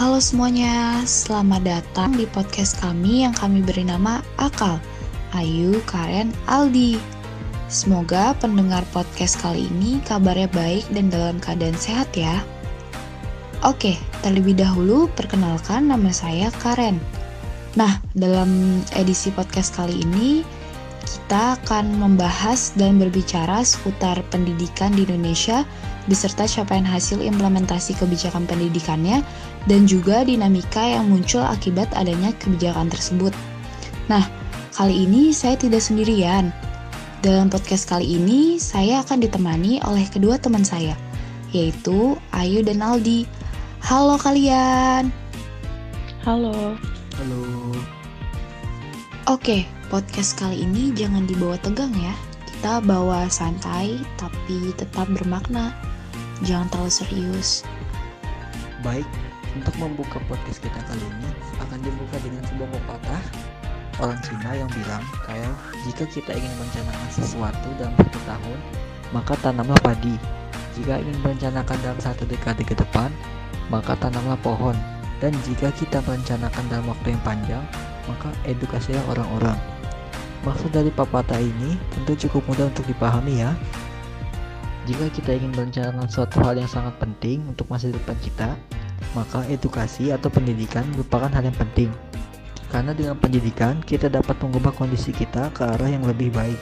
Halo semuanya, selamat datang di podcast kami yang kami beri nama Akal, Ayu, Karen, Aldi. Semoga pendengar podcast kali ini kabarnya baik dan dalam keadaan sehat ya. Oke, terlebih dahulu perkenalkan nama saya Karen. Nah, dalam edisi podcast kali ini kita akan membahas dan berbicara seputar pendidikan di Indonesia beserta capaian hasil implementasi kebijakan pendidikannya dan juga dinamika yang muncul akibat adanya kebijakan tersebut. Nah, kali ini saya tidak sendirian. Dalam podcast kali ini, saya akan ditemani oleh kedua teman saya, yaitu Ayu dan Aldi. Halo kalian. Halo. Halo. Oke, podcast kali ini jangan dibawa tegang ya. Kita bawa santai tapi tetap bermakna. Jangan terlalu serius. Baik, untuk membuka podcast kita kali ini akan dibuka dengan sebuah pepatah orang Cina yang bilang kayak jika kita ingin merencanakan sesuatu dalam satu tahun, maka tanamlah padi. Jika ingin merencanakan dalam satu dekade ke depan, maka tanamlah pohon. Dan jika kita merencanakan dalam waktu yang panjang, maka edukasilah orang-orang. Maksud dari pepatah ini tentu cukup mudah untuk dipahami ya. Jika kita ingin merencanakan suatu hal yang sangat penting untuk masa depan kita, maka edukasi atau pendidikan merupakan hal yang penting. Karena dengan pendidikan, kita dapat mengubah kondisi kita ke arah yang lebih baik.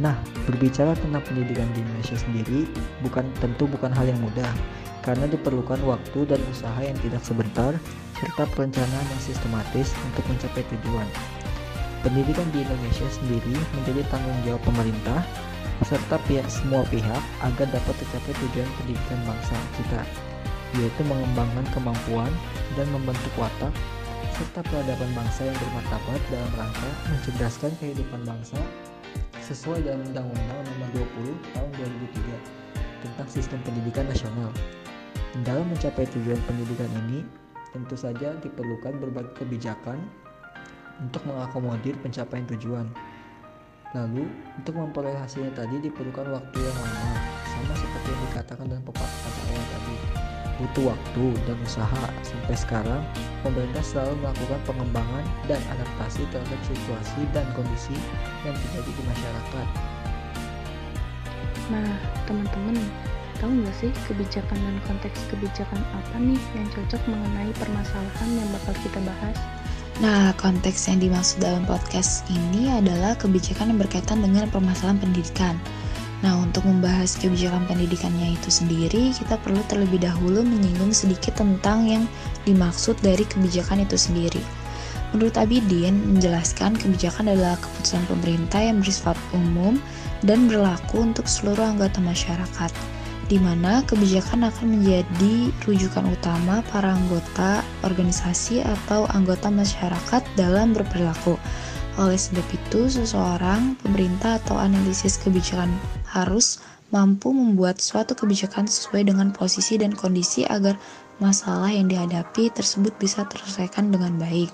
Nah, berbicara tentang pendidikan di Indonesia sendiri bukan tentu bukan hal yang mudah, karena diperlukan waktu dan usaha yang tidak sebentar, serta perencanaan yang sistematis untuk mencapai tujuan. Pendidikan di Indonesia sendiri menjadi tanggung jawab pemerintah serta pihak semua pihak agar dapat tercapai tujuan pendidikan bangsa kita, yaitu mengembangkan kemampuan dan membentuk watak serta peradaban bangsa yang bermartabat dalam rangka mencerdaskan kehidupan bangsa sesuai dengan Undang-Undang Nomor 20 Tahun 2003 tentang Sistem Pendidikan Nasional. Dalam mencapai tujuan pendidikan ini, tentu saja diperlukan berbagai kebijakan untuk mengakomodir pencapaian tujuan. Lalu, untuk memperoleh hasilnya tadi diperlukan waktu yang lama, sama seperti yang dikatakan dalam pepatah awal tadi. Butuh waktu dan usaha. Sampai sekarang, pemerintah selalu melakukan pengembangan dan adaptasi terhadap situasi dan kondisi yang terjadi di masyarakat. Nah, teman-teman, tahu nggak sih kebijakan dan konteks kebijakan apa nih yang cocok mengenai permasalahan yang bakal kita bahas? Nah, konteks yang dimaksud dalam podcast ini adalah kebijakan yang berkaitan dengan permasalahan pendidikan. Nah, untuk membahas kebijakan pendidikannya itu sendiri, kita perlu terlebih dahulu menyinggung sedikit tentang yang dimaksud dari kebijakan itu sendiri. Menurut Abidin, menjelaskan kebijakan adalah keputusan pemerintah yang bersifat umum dan berlaku untuk seluruh anggota masyarakat di mana kebijakan akan menjadi rujukan utama para anggota organisasi atau anggota masyarakat dalam berperilaku. Oleh sebab itu, seseorang, pemerintah, atau analisis kebijakan harus mampu membuat suatu kebijakan sesuai dengan posisi dan kondisi agar masalah yang dihadapi tersebut bisa terselesaikan dengan baik.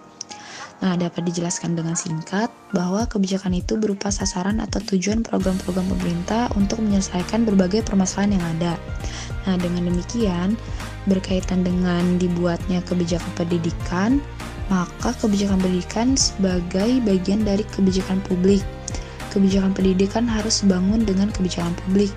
Nah, dapat dijelaskan dengan singkat bahwa kebijakan itu berupa sasaran atau tujuan program-program pemerintah untuk menyelesaikan berbagai permasalahan yang ada. Nah, dengan demikian, berkaitan dengan dibuatnya kebijakan pendidikan, maka kebijakan pendidikan sebagai bagian dari kebijakan publik. Kebijakan pendidikan harus dibangun dengan kebijakan publik.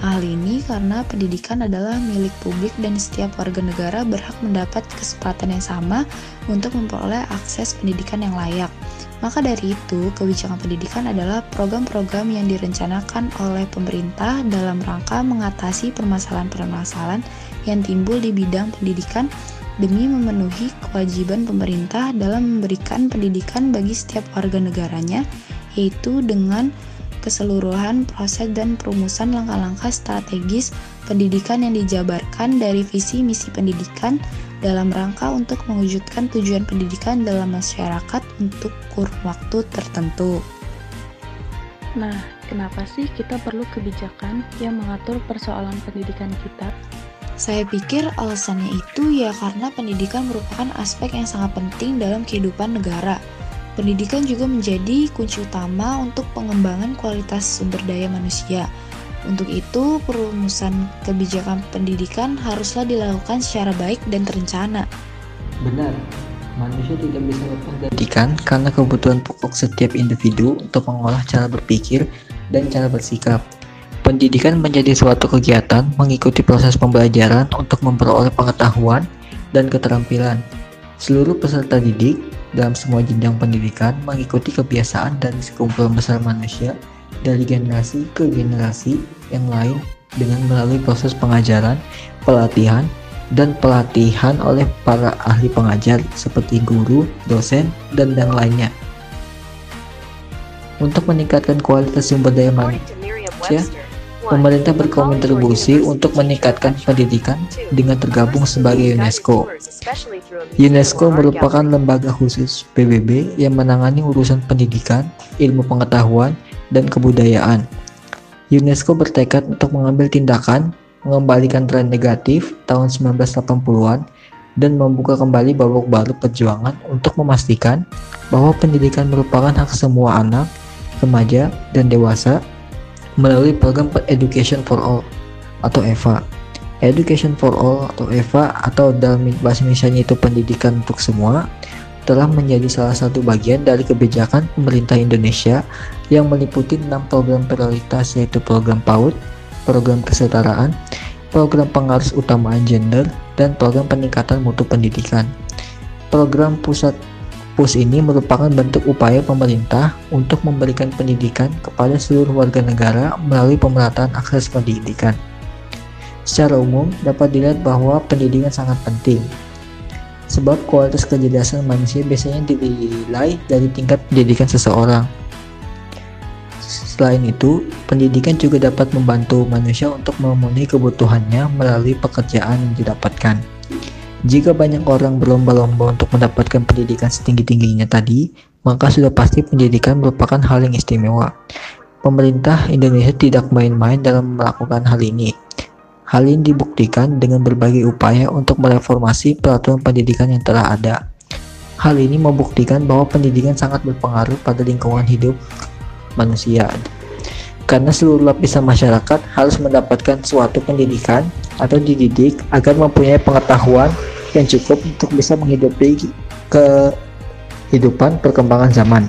Hal ini karena pendidikan adalah milik publik dan setiap warga negara berhak mendapat kesempatan yang sama untuk memperoleh akses pendidikan yang layak. Maka dari itu, kebijakan pendidikan adalah program-program yang direncanakan oleh pemerintah dalam rangka mengatasi permasalahan-permasalahan yang timbul di bidang pendidikan demi memenuhi kewajiban pemerintah dalam memberikan pendidikan bagi setiap warga negaranya, yaitu dengan keseluruhan proses dan perumusan langkah-langkah strategis pendidikan yang dijabarkan dari visi misi pendidikan dalam rangka untuk mewujudkan tujuan pendidikan dalam masyarakat untuk kurun waktu tertentu. Nah, kenapa sih kita perlu kebijakan yang mengatur persoalan pendidikan kita? Saya pikir alasannya itu ya karena pendidikan merupakan aspek yang sangat penting dalam kehidupan negara Pendidikan juga menjadi kunci utama untuk pengembangan kualitas sumber daya manusia. Untuk itu, perumusan kebijakan pendidikan haruslah dilakukan secara baik dan terencana. Benar, manusia tidak bisa lepas dari pendidikan karena kebutuhan pokok setiap individu untuk mengolah cara berpikir dan cara bersikap. Pendidikan menjadi suatu kegiatan mengikuti proses pembelajaran untuk memperoleh pengetahuan dan keterampilan. Seluruh peserta didik dalam semua jenjang pendidikan mengikuti kebiasaan dari sekumpulan besar manusia dari generasi ke generasi yang lain dengan melalui proses pengajaran, pelatihan, dan pelatihan oleh para ahli pengajar seperti guru, dosen, dan yang lainnya. Untuk meningkatkan kualitas sumber daya manusia, pemerintah berkontribusi untuk meningkatkan pendidikan dengan tergabung sebagai UNESCO. UNESCO merupakan lembaga khusus PBB yang menangani urusan pendidikan, ilmu pengetahuan, dan kebudayaan. UNESCO bertekad untuk mengambil tindakan mengembalikan tren negatif tahun 1980-an dan membuka kembali babak baru perjuangan untuk memastikan bahwa pendidikan merupakan hak semua anak, remaja, dan dewasa melalui program Education for All atau EVA. Education for All atau EVA atau dalam bahasa Indonesia itu pendidikan untuk semua telah menjadi salah satu bagian dari kebijakan pemerintah Indonesia yang meliputi enam program prioritas yaitu program PAUD, program kesetaraan, program pengaruh utamaan gender, dan program peningkatan mutu pendidikan. Program pusat PUS ini merupakan bentuk upaya pemerintah untuk memberikan pendidikan kepada seluruh warga negara melalui pemerataan akses pendidikan. Secara umum, dapat dilihat bahwa pendidikan sangat penting, sebab kualitas kecerdasan manusia biasanya dinilai dari tingkat pendidikan seseorang. Selain itu, pendidikan juga dapat membantu manusia untuk memenuhi kebutuhannya melalui pekerjaan yang didapatkan. Jika banyak orang berlomba-lomba untuk mendapatkan pendidikan setinggi-tingginya tadi, maka sudah pasti pendidikan merupakan hal yang istimewa. Pemerintah Indonesia tidak main-main dalam melakukan hal ini. Hal ini dibuktikan dengan berbagai upaya untuk mereformasi peraturan pendidikan yang telah ada. Hal ini membuktikan bahwa pendidikan sangat berpengaruh pada lingkungan hidup manusia. Karena seluruh lapisan masyarakat harus mendapatkan suatu pendidikan atau dididik agar mempunyai pengetahuan yang cukup untuk bisa menghidupi kehidupan perkembangan zaman.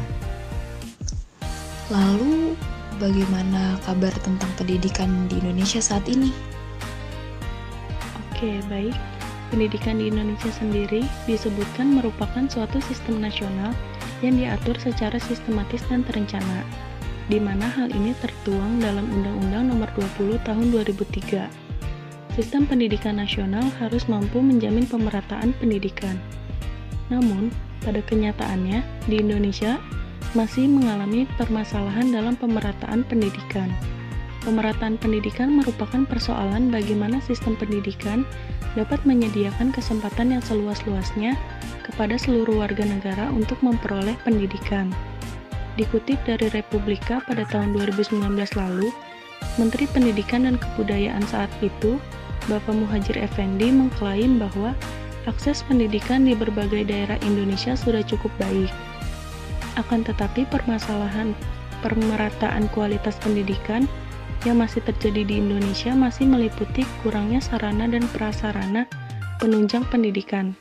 Lalu, bagaimana kabar tentang pendidikan di Indonesia saat ini? Oke, baik. Pendidikan di Indonesia sendiri disebutkan merupakan suatu sistem nasional yang diatur secara sistematis dan terencana, di mana hal ini tertuang dalam Undang-Undang Nomor 20 Tahun 2003. Sistem pendidikan nasional harus mampu menjamin pemerataan pendidikan. Namun, pada kenyataannya, di Indonesia masih mengalami permasalahan dalam pemerataan pendidikan. Pemerataan pendidikan merupakan persoalan bagaimana sistem pendidikan dapat menyediakan kesempatan yang seluas-luasnya kepada seluruh warga negara untuk memperoleh pendidikan. Dikutip dari Republika pada tahun 2019 lalu, Menteri Pendidikan dan Kebudayaan saat itu, Bapak Muhajir Effendi mengklaim bahwa akses pendidikan di berbagai daerah Indonesia sudah cukup baik. Akan tetapi permasalahan pemerataan kualitas pendidikan yang masih terjadi di Indonesia masih meliputi kurangnya sarana dan prasarana penunjang pendidikan.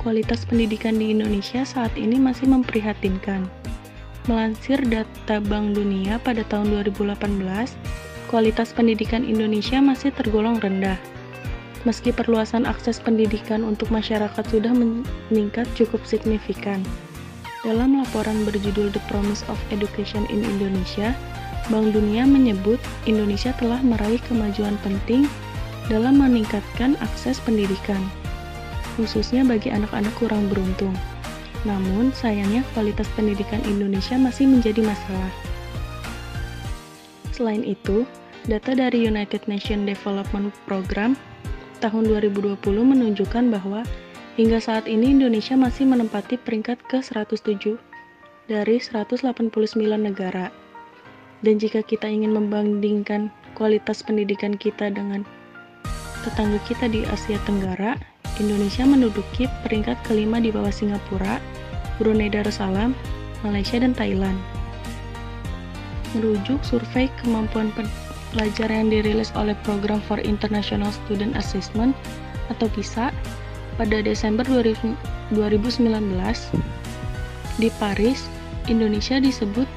Kualitas pendidikan di Indonesia saat ini masih memprihatinkan. Melansir data Bank Dunia pada tahun 2018, kualitas pendidikan Indonesia masih tergolong rendah. Meski perluasan akses pendidikan untuk masyarakat sudah meningkat cukup signifikan. Dalam laporan berjudul The Promise of Education in Indonesia, Bank Dunia menyebut Indonesia telah meraih kemajuan penting dalam meningkatkan akses pendidikan, khususnya bagi anak-anak kurang beruntung. Namun, sayangnya kualitas pendidikan Indonesia masih menjadi masalah. Selain itu, data dari United Nations Development Program tahun 2020 menunjukkan bahwa hingga saat ini Indonesia masih menempati peringkat ke-107 dari 189 negara dan jika kita ingin membandingkan kualitas pendidikan kita dengan tetangga kita di Asia Tenggara, Indonesia menduduki peringkat kelima di bawah Singapura, Brunei Darussalam, Malaysia, dan Thailand. Merujuk survei kemampuan pelajar yang dirilis oleh Program for International Student Assessment atau PISA pada Desember 2019 di Paris, Indonesia disebut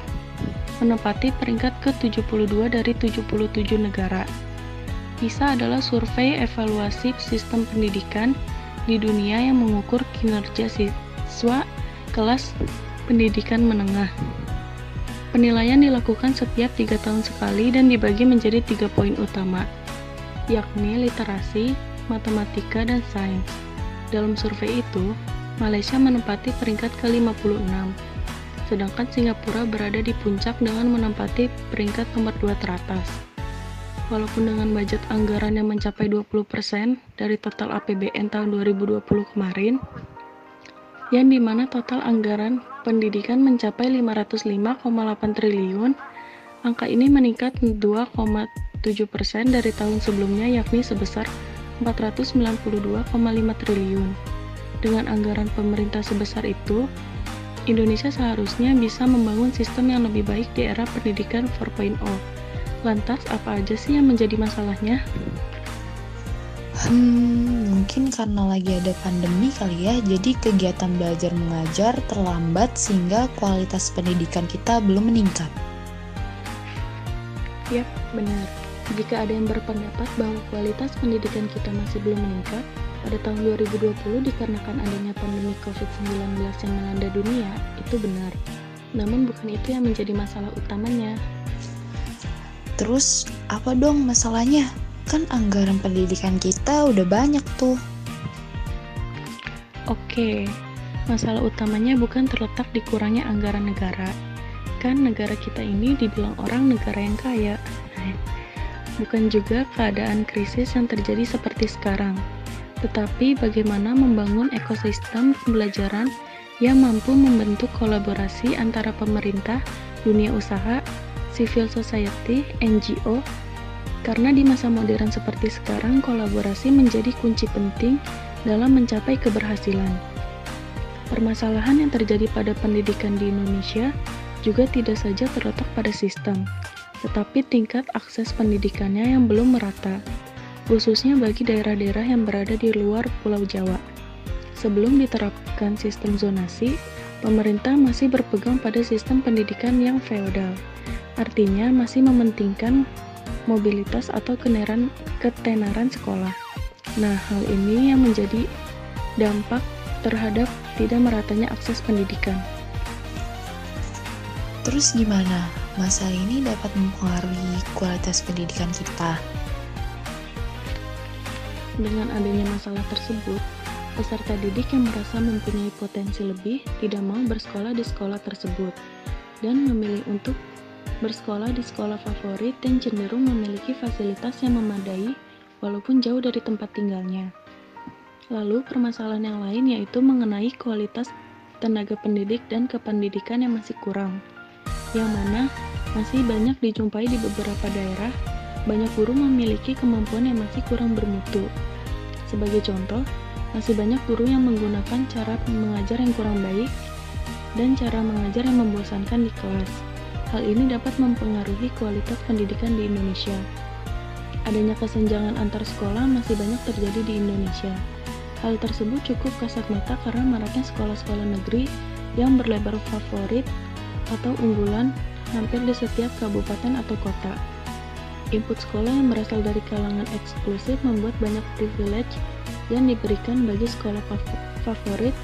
menempati peringkat ke-72 dari 77 negara. PISA adalah survei evaluasi sistem pendidikan di dunia yang mengukur kinerja siswa kelas pendidikan menengah. Penilaian dilakukan setiap tiga tahun sekali dan dibagi menjadi tiga poin utama, yakni literasi, matematika, dan sains. Dalam survei itu, Malaysia menempati peringkat ke-56, sedangkan Singapura berada di puncak dengan menempati peringkat nomor 2 teratas. Walaupun dengan budget anggaran yang mencapai 20% dari total APBN tahun 2020 kemarin, yang di mana total anggaran pendidikan mencapai 505,8 triliun, angka ini meningkat 2,7 persen dari tahun sebelumnya yakni sebesar 492,5 triliun. Dengan anggaran pemerintah sebesar itu, Indonesia seharusnya bisa membangun sistem yang lebih baik di era pendidikan 4.0. Lantas, apa aja sih yang menjadi masalahnya? Hmm, mungkin karena lagi ada pandemi kali ya, jadi kegiatan belajar mengajar terlambat sehingga kualitas pendidikan kita belum meningkat. Yap, benar. Jika ada yang berpendapat bahwa kualitas pendidikan kita masih belum meningkat, pada tahun 2020 dikarenakan adanya pandemi COVID-19 yang melanda dunia, itu benar. Namun bukan itu yang menjadi masalah utamanya. Terus, apa dong masalahnya? Kan anggaran pendidikan kita udah banyak tuh. Oke, masalah utamanya bukan terletak di kurangnya anggaran negara. Kan negara kita ini dibilang orang negara yang kaya. Bukan juga keadaan krisis yang terjadi seperti sekarang, tetapi bagaimana membangun ekosistem pembelajaran yang mampu membentuk kolaborasi antara pemerintah, dunia usaha, civil society, NGO, karena di masa modern seperti sekarang, kolaborasi menjadi kunci penting dalam mencapai keberhasilan. Permasalahan yang terjadi pada pendidikan di Indonesia juga tidak saja terletak pada sistem, tetapi tingkat akses pendidikannya yang belum merata, khususnya bagi daerah-daerah yang berada di luar Pulau Jawa. Sebelum diterapkan sistem zonasi, pemerintah masih berpegang pada sistem pendidikan yang feodal, artinya masih mementingkan mobilitas atau keneran, ketenaran sekolah. Nah, hal ini yang menjadi dampak terhadap tidak meratanya akses pendidikan. Terus gimana? Masalah ini dapat mempengaruhi kualitas pendidikan kita. Dengan adanya masalah tersebut, peserta didik yang merasa mempunyai potensi lebih tidak mau bersekolah di sekolah tersebut dan memilih untuk bersekolah di sekolah favorit dan cenderung memiliki fasilitas yang memadai walaupun jauh dari tempat tinggalnya. Lalu permasalahan yang lain yaitu mengenai kualitas tenaga pendidik dan kependidikan yang masih kurang, yang mana masih banyak dijumpai di beberapa daerah, banyak guru memiliki kemampuan yang masih kurang bermutu. Sebagai contoh, masih banyak guru yang menggunakan cara mengajar yang kurang baik dan cara mengajar yang membosankan di kelas. Hal ini dapat mempengaruhi kualitas pendidikan di Indonesia. Adanya kesenjangan antar sekolah masih banyak terjadi di Indonesia. Hal tersebut cukup kasat mata karena maraknya sekolah-sekolah negeri yang berlebar favorit atau unggulan hampir di setiap kabupaten atau kota. Input sekolah yang berasal dari kalangan eksklusif membuat banyak privilege yang diberikan bagi sekolah favorit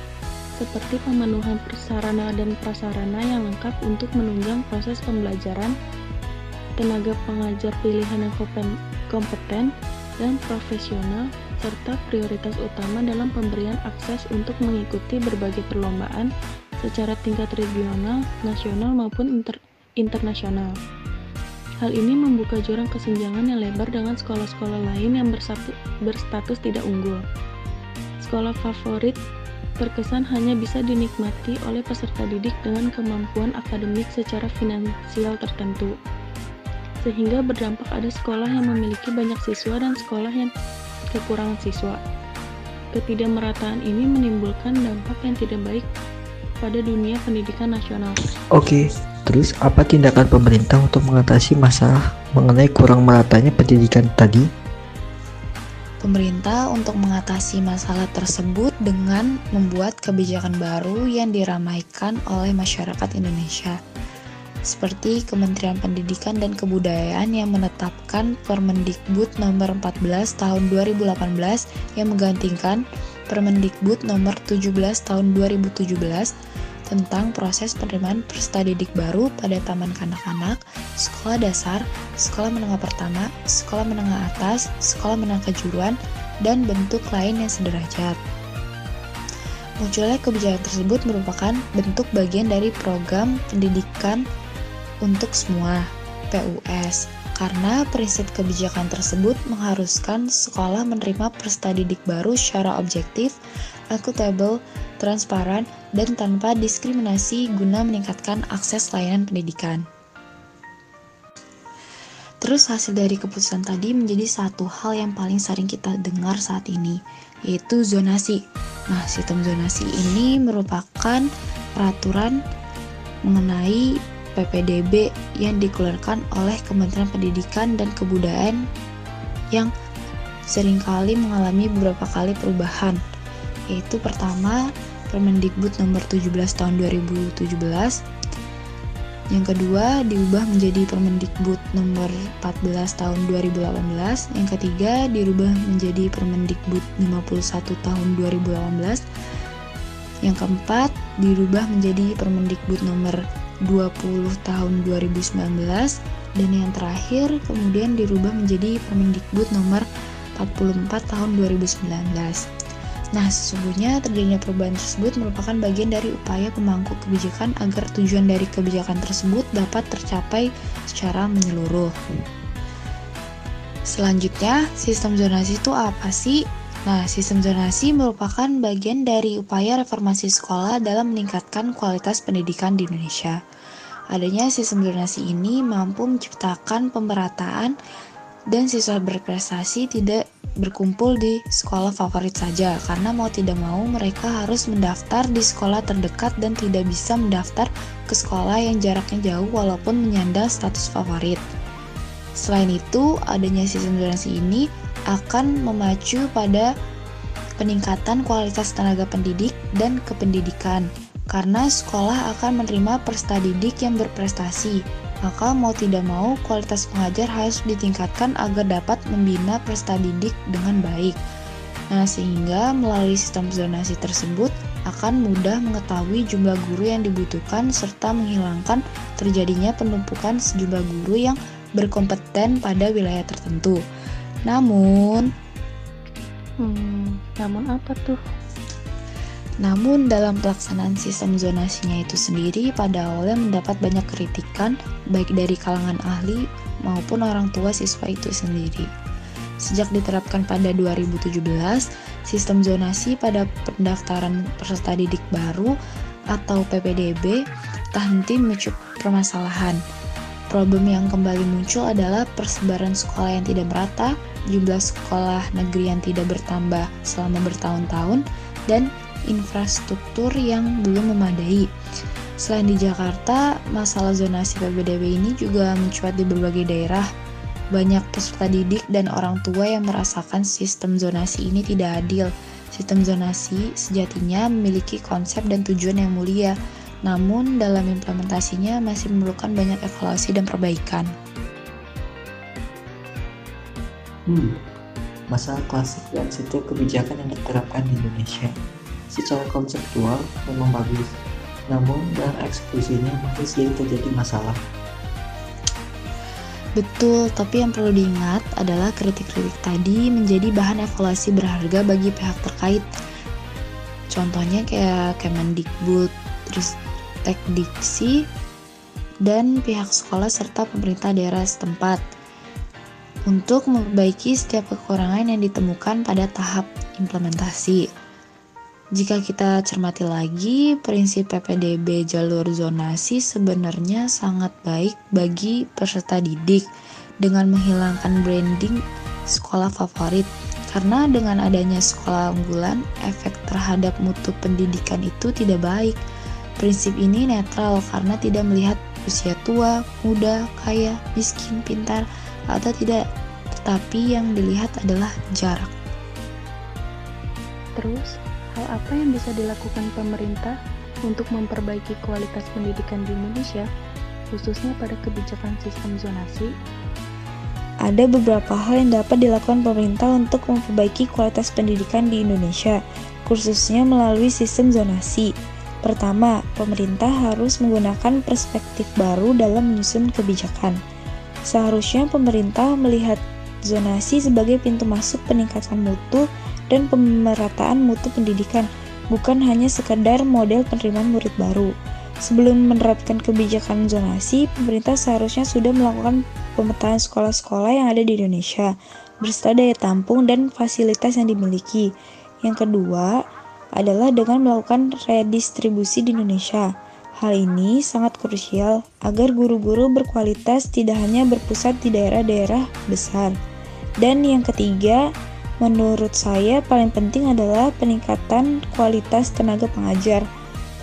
seperti pemenuhan prasarana dan prasarana yang lengkap untuk menunjang proses pembelajaran, tenaga pengajar pilihan yang kompeten dan profesional, serta prioritas utama dalam pemberian akses untuk mengikuti berbagai perlombaan secara tingkat regional, nasional maupun inter internasional. Hal ini membuka jurang kesenjangan yang lebar dengan sekolah-sekolah lain yang berstatus tidak unggul. Sekolah favorit terkesan hanya bisa dinikmati oleh peserta didik dengan kemampuan akademik secara finansial tertentu, sehingga berdampak ada sekolah yang memiliki banyak siswa dan sekolah yang kekurangan siswa. Ketidakmerataan ini menimbulkan dampak yang tidak baik pada dunia pendidikan nasional. Oke, terus apa tindakan pemerintah untuk mengatasi masalah mengenai kurang meratanya pendidikan tadi? Pemerintah untuk mengatasi masalah tersebut dengan membuat kebijakan baru yang diramaikan oleh masyarakat Indonesia seperti Kementerian Pendidikan dan Kebudayaan yang menetapkan Permendikbud nomor 14 tahun 2018 yang menggantikan Permendikbud nomor 17 tahun 2017 tentang proses penerimaan peserta didik baru pada taman kanak-kanak, sekolah dasar, sekolah menengah pertama, sekolah menengah atas, sekolah menengah kejuruan, dan bentuk lain yang sederajat. Munculnya kebijakan tersebut merupakan bentuk bagian dari program pendidikan untuk semua PUS karena prinsip kebijakan tersebut mengharuskan sekolah menerima peserta didik baru secara objektif, akuntabel, transparan, dan tanpa diskriminasi guna meningkatkan akses layanan pendidikan. Terus hasil dari keputusan tadi menjadi satu hal yang paling sering kita dengar saat ini, yaitu zonasi. Nah, sistem zonasi ini merupakan peraturan mengenai PPDB yang dikeluarkan oleh Kementerian Pendidikan dan Kebudayaan yang sering kali mengalami beberapa kali perubahan yaitu pertama Permendikbud nomor 17 tahun 2017 yang kedua diubah menjadi Permendikbud nomor 14 tahun 2018 yang ketiga dirubah menjadi Permendikbud 51 tahun 2018 yang keempat dirubah menjadi Permendikbud nomor 20 tahun 2019 dan yang terakhir kemudian dirubah menjadi Permendikbud nomor 44 tahun 2019. Nah, sesungguhnya terjadinya perubahan tersebut merupakan bagian dari upaya pemangku kebijakan agar tujuan dari kebijakan tersebut dapat tercapai secara menyeluruh. Selanjutnya, sistem zonasi itu apa sih? Nah, sistem zonasi merupakan bagian dari upaya reformasi sekolah dalam meningkatkan kualitas pendidikan di Indonesia. Adanya sistem zonasi ini mampu menciptakan pemerataan dan siswa berprestasi tidak berkumpul di sekolah favorit saja karena mau tidak mau mereka harus mendaftar di sekolah terdekat dan tidak bisa mendaftar ke sekolah yang jaraknya jauh walaupun menyandang status favorit. Selain itu, adanya sistem zonasi ini akan memacu pada peningkatan kualitas tenaga pendidik dan kependidikan karena sekolah akan menerima peserta didik yang berprestasi. Maka mau tidak mau kualitas pengajar harus ditingkatkan agar dapat membina peserta didik dengan baik. Nah, sehingga melalui sistem zonasi tersebut akan mudah mengetahui jumlah guru yang dibutuhkan serta menghilangkan terjadinya penumpukan sejumlah guru yang berkompeten pada wilayah tertentu. Namun, hmm, namun apa tuh? Namun dalam pelaksanaan sistem zonasinya itu sendiri pada awalnya mendapat banyak kritikan baik dari kalangan ahli maupun orang tua siswa itu sendiri. Sejak diterapkan pada 2017, sistem zonasi pada pendaftaran peserta didik baru atau PPDB tak henti memicu permasalahan Problem yang kembali muncul adalah persebaran sekolah yang tidak merata, jumlah sekolah negeri yang tidak bertambah selama bertahun-tahun, dan infrastruktur yang belum memadai. Selain di Jakarta, masalah zonasi PBDB ini juga mencuat di berbagai daerah. Banyak peserta didik dan orang tua yang merasakan sistem zonasi ini tidak adil. Sistem zonasi sejatinya memiliki konsep dan tujuan yang mulia, namun dalam implementasinya masih memerlukan banyak evaluasi dan perbaikan. Hmm, masalah klasik dan setiap kebijakan yang diterapkan di Indonesia secara konseptual memang bagus, namun dalam eksekusinya masih sering terjadi masalah. Betul, tapi yang perlu diingat adalah kritik-kritik tadi menjadi bahan evaluasi berharga bagi pihak terkait. Contohnya kayak Kemendikbud, terus diksi, dan pihak sekolah serta pemerintah daerah setempat untuk memperbaiki setiap kekurangan yang ditemukan pada tahap implementasi. Jika kita cermati lagi, prinsip PPDB jalur zonasi sebenarnya sangat baik bagi peserta didik dengan menghilangkan branding sekolah favorit. Karena dengan adanya sekolah unggulan, efek terhadap mutu pendidikan itu tidak baik Prinsip ini netral karena tidak melihat usia tua, muda, kaya, miskin, pintar, atau tidak, tetapi yang dilihat adalah jarak. Terus, hal apa yang bisa dilakukan pemerintah untuk memperbaiki kualitas pendidikan di Indonesia, khususnya pada kebijakan sistem zonasi? Ada beberapa hal yang dapat dilakukan pemerintah untuk memperbaiki kualitas pendidikan di Indonesia, khususnya melalui sistem zonasi. Pertama, pemerintah harus menggunakan perspektif baru dalam menyusun kebijakan. Seharusnya pemerintah melihat zonasi sebagai pintu masuk peningkatan mutu dan pemerataan mutu pendidikan, bukan hanya sekedar model penerimaan murid baru. Sebelum menerapkan kebijakan zonasi, pemerintah seharusnya sudah melakukan pemetaan sekolah-sekolah yang ada di Indonesia, berserta daya tampung dan fasilitas yang dimiliki. Yang kedua adalah dengan melakukan redistribusi di Indonesia. Hal ini sangat krusial agar guru-guru berkualitas tidak hanya berpusat di daerah-daerah besar. Dan yang ketiga, menurut saya paling penting adalah peningkatan kualitas tenaga pengajar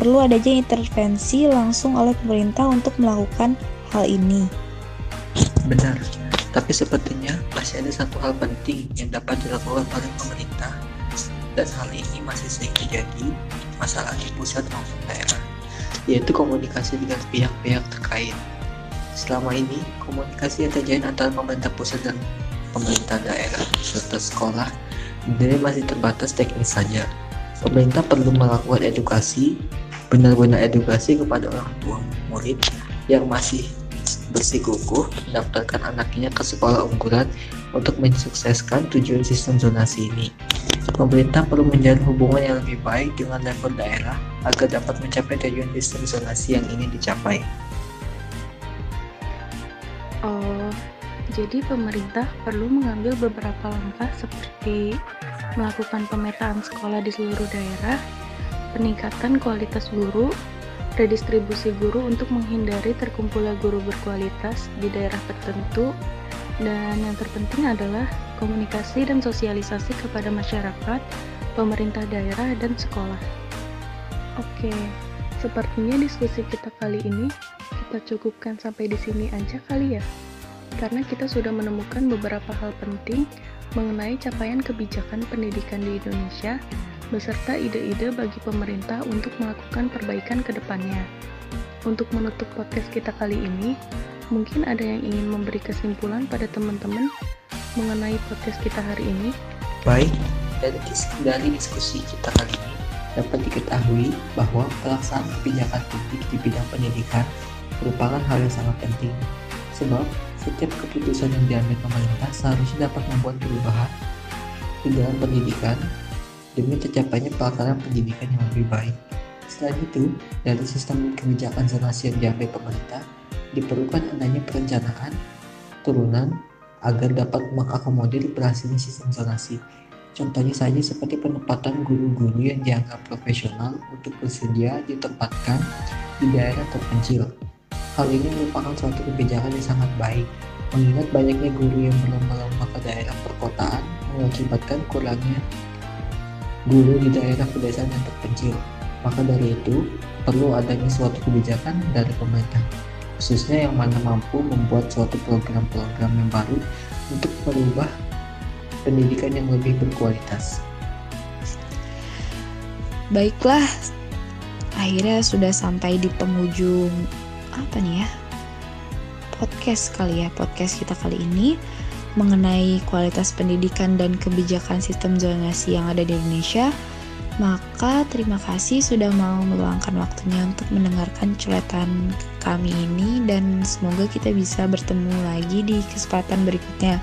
perlu adanya intervensi langsung oleh pemerintah untuk melakukan hal ini. Benar, tapi sepertinya masih ada satu hal penting yang dapat dilakukan oleh pemerintah dan hal ini masih sering terjadi masalah di pusat maupun daerah, yaitu komunikasi dengan pihak-pihak terkait. Selama ini, komunikasi yang terjadi antara pemerintah pusat dan pemerintah daerah serta sekolah dinilai masih terbatas teknis saja. Pemerintah perlu melakukan edukasi benar-benar edukasi kepada orang tua murid yang masih bersikukuh mendaftarkan anaknya ke sekolah unggulan untuk mensukseskan tujuan sistem zonasi ini. Pemerintah perlu menjalin hubungan yang lebih baik dengan level daerah agar dapat mencapai tujuan sistem zonasi yang ingin dicapai. Oh, jadi pemerintah perlu mengambil beberapa langkah seperti melakukan pemetaan sekolah di seluruh daerah, peningkatan kualitas guru, redistribusi guru untuk menghindari terkumpulnya guru berkualitas di daerah tertentu, dan yang terpenting adalah komunikasi dan sosialisasi kepada masyarakat, pemerintah daerah, dan sekolah. Oke, sepertinya diskusi kita kali ini kita cukupkan sampai di sini aja kali ya. Karena kita sudah menemukan beberapa hal penting mengenai capaian kebijakan pendidikan di Indonesia beserta ide-ide bagi pemerintah untuk melakukan perbaikan ke depannya. Untuk menutup podcast kita kali ini, mungkin ada yang ingin memberi kesimpulan pada teman-teman mengenai podcast kita hari ini. Baik, dari, diskusi kita kali ini dapat diketahui bahwa pelaksanaan kebijakan publik di bidang pendidikan merupakan hal yang sangat penting. Sebab setiap keputusan yang diambil pemerintah seharusnya dapat membuat perubahan di dalam pendidikan demi tercapainya pelaksanaan pendidikan yang lebih baik. Selain itu, dari sistem kebijakan zonasi yang diambil pemerintah, diperlukan adanya perencanaan turunan agar dapat mengakomodir berhasilnya sistem zonasi. Contohnya saja seperti penempatan guru-guru yang dianggap profesional untuk bersedia ditempatkan di daerah terpencil. Hal ini merupakan suatu kebijakan yang sangat baik, mengingat banyaknya guru yang berlomba-lomba ke daerah perkotaan mengakibatkan kurangnya guru di daerah pedesaan yang terpencil. Maka dari itu, perlu adanya suatu kebijakan dari pemerintah, khususnya yang mana mampu membuat suatu program-program yang baru untuk merubah pendidikan yang lebih berkualitas. Baiklah, akhirnya sudah sampai di penghujung apa nih ya? Podcast kali ya, podcast kita kali ini mengenai kualitas pendidikan dan kebijakan sistem zonasi yang ada di Indonesia, maka terima kasih sudah mau meluangkan waktunya untuk mendengarkan culetan kami ini dan semoga kita bisa bertemu lagi di kesempatan berikutnya.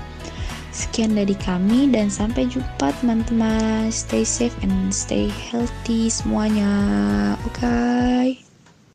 Sekian dari kami dan sampai jumpa teman-teman. Stay safe and stay healthy semuanya. Oke. Okay?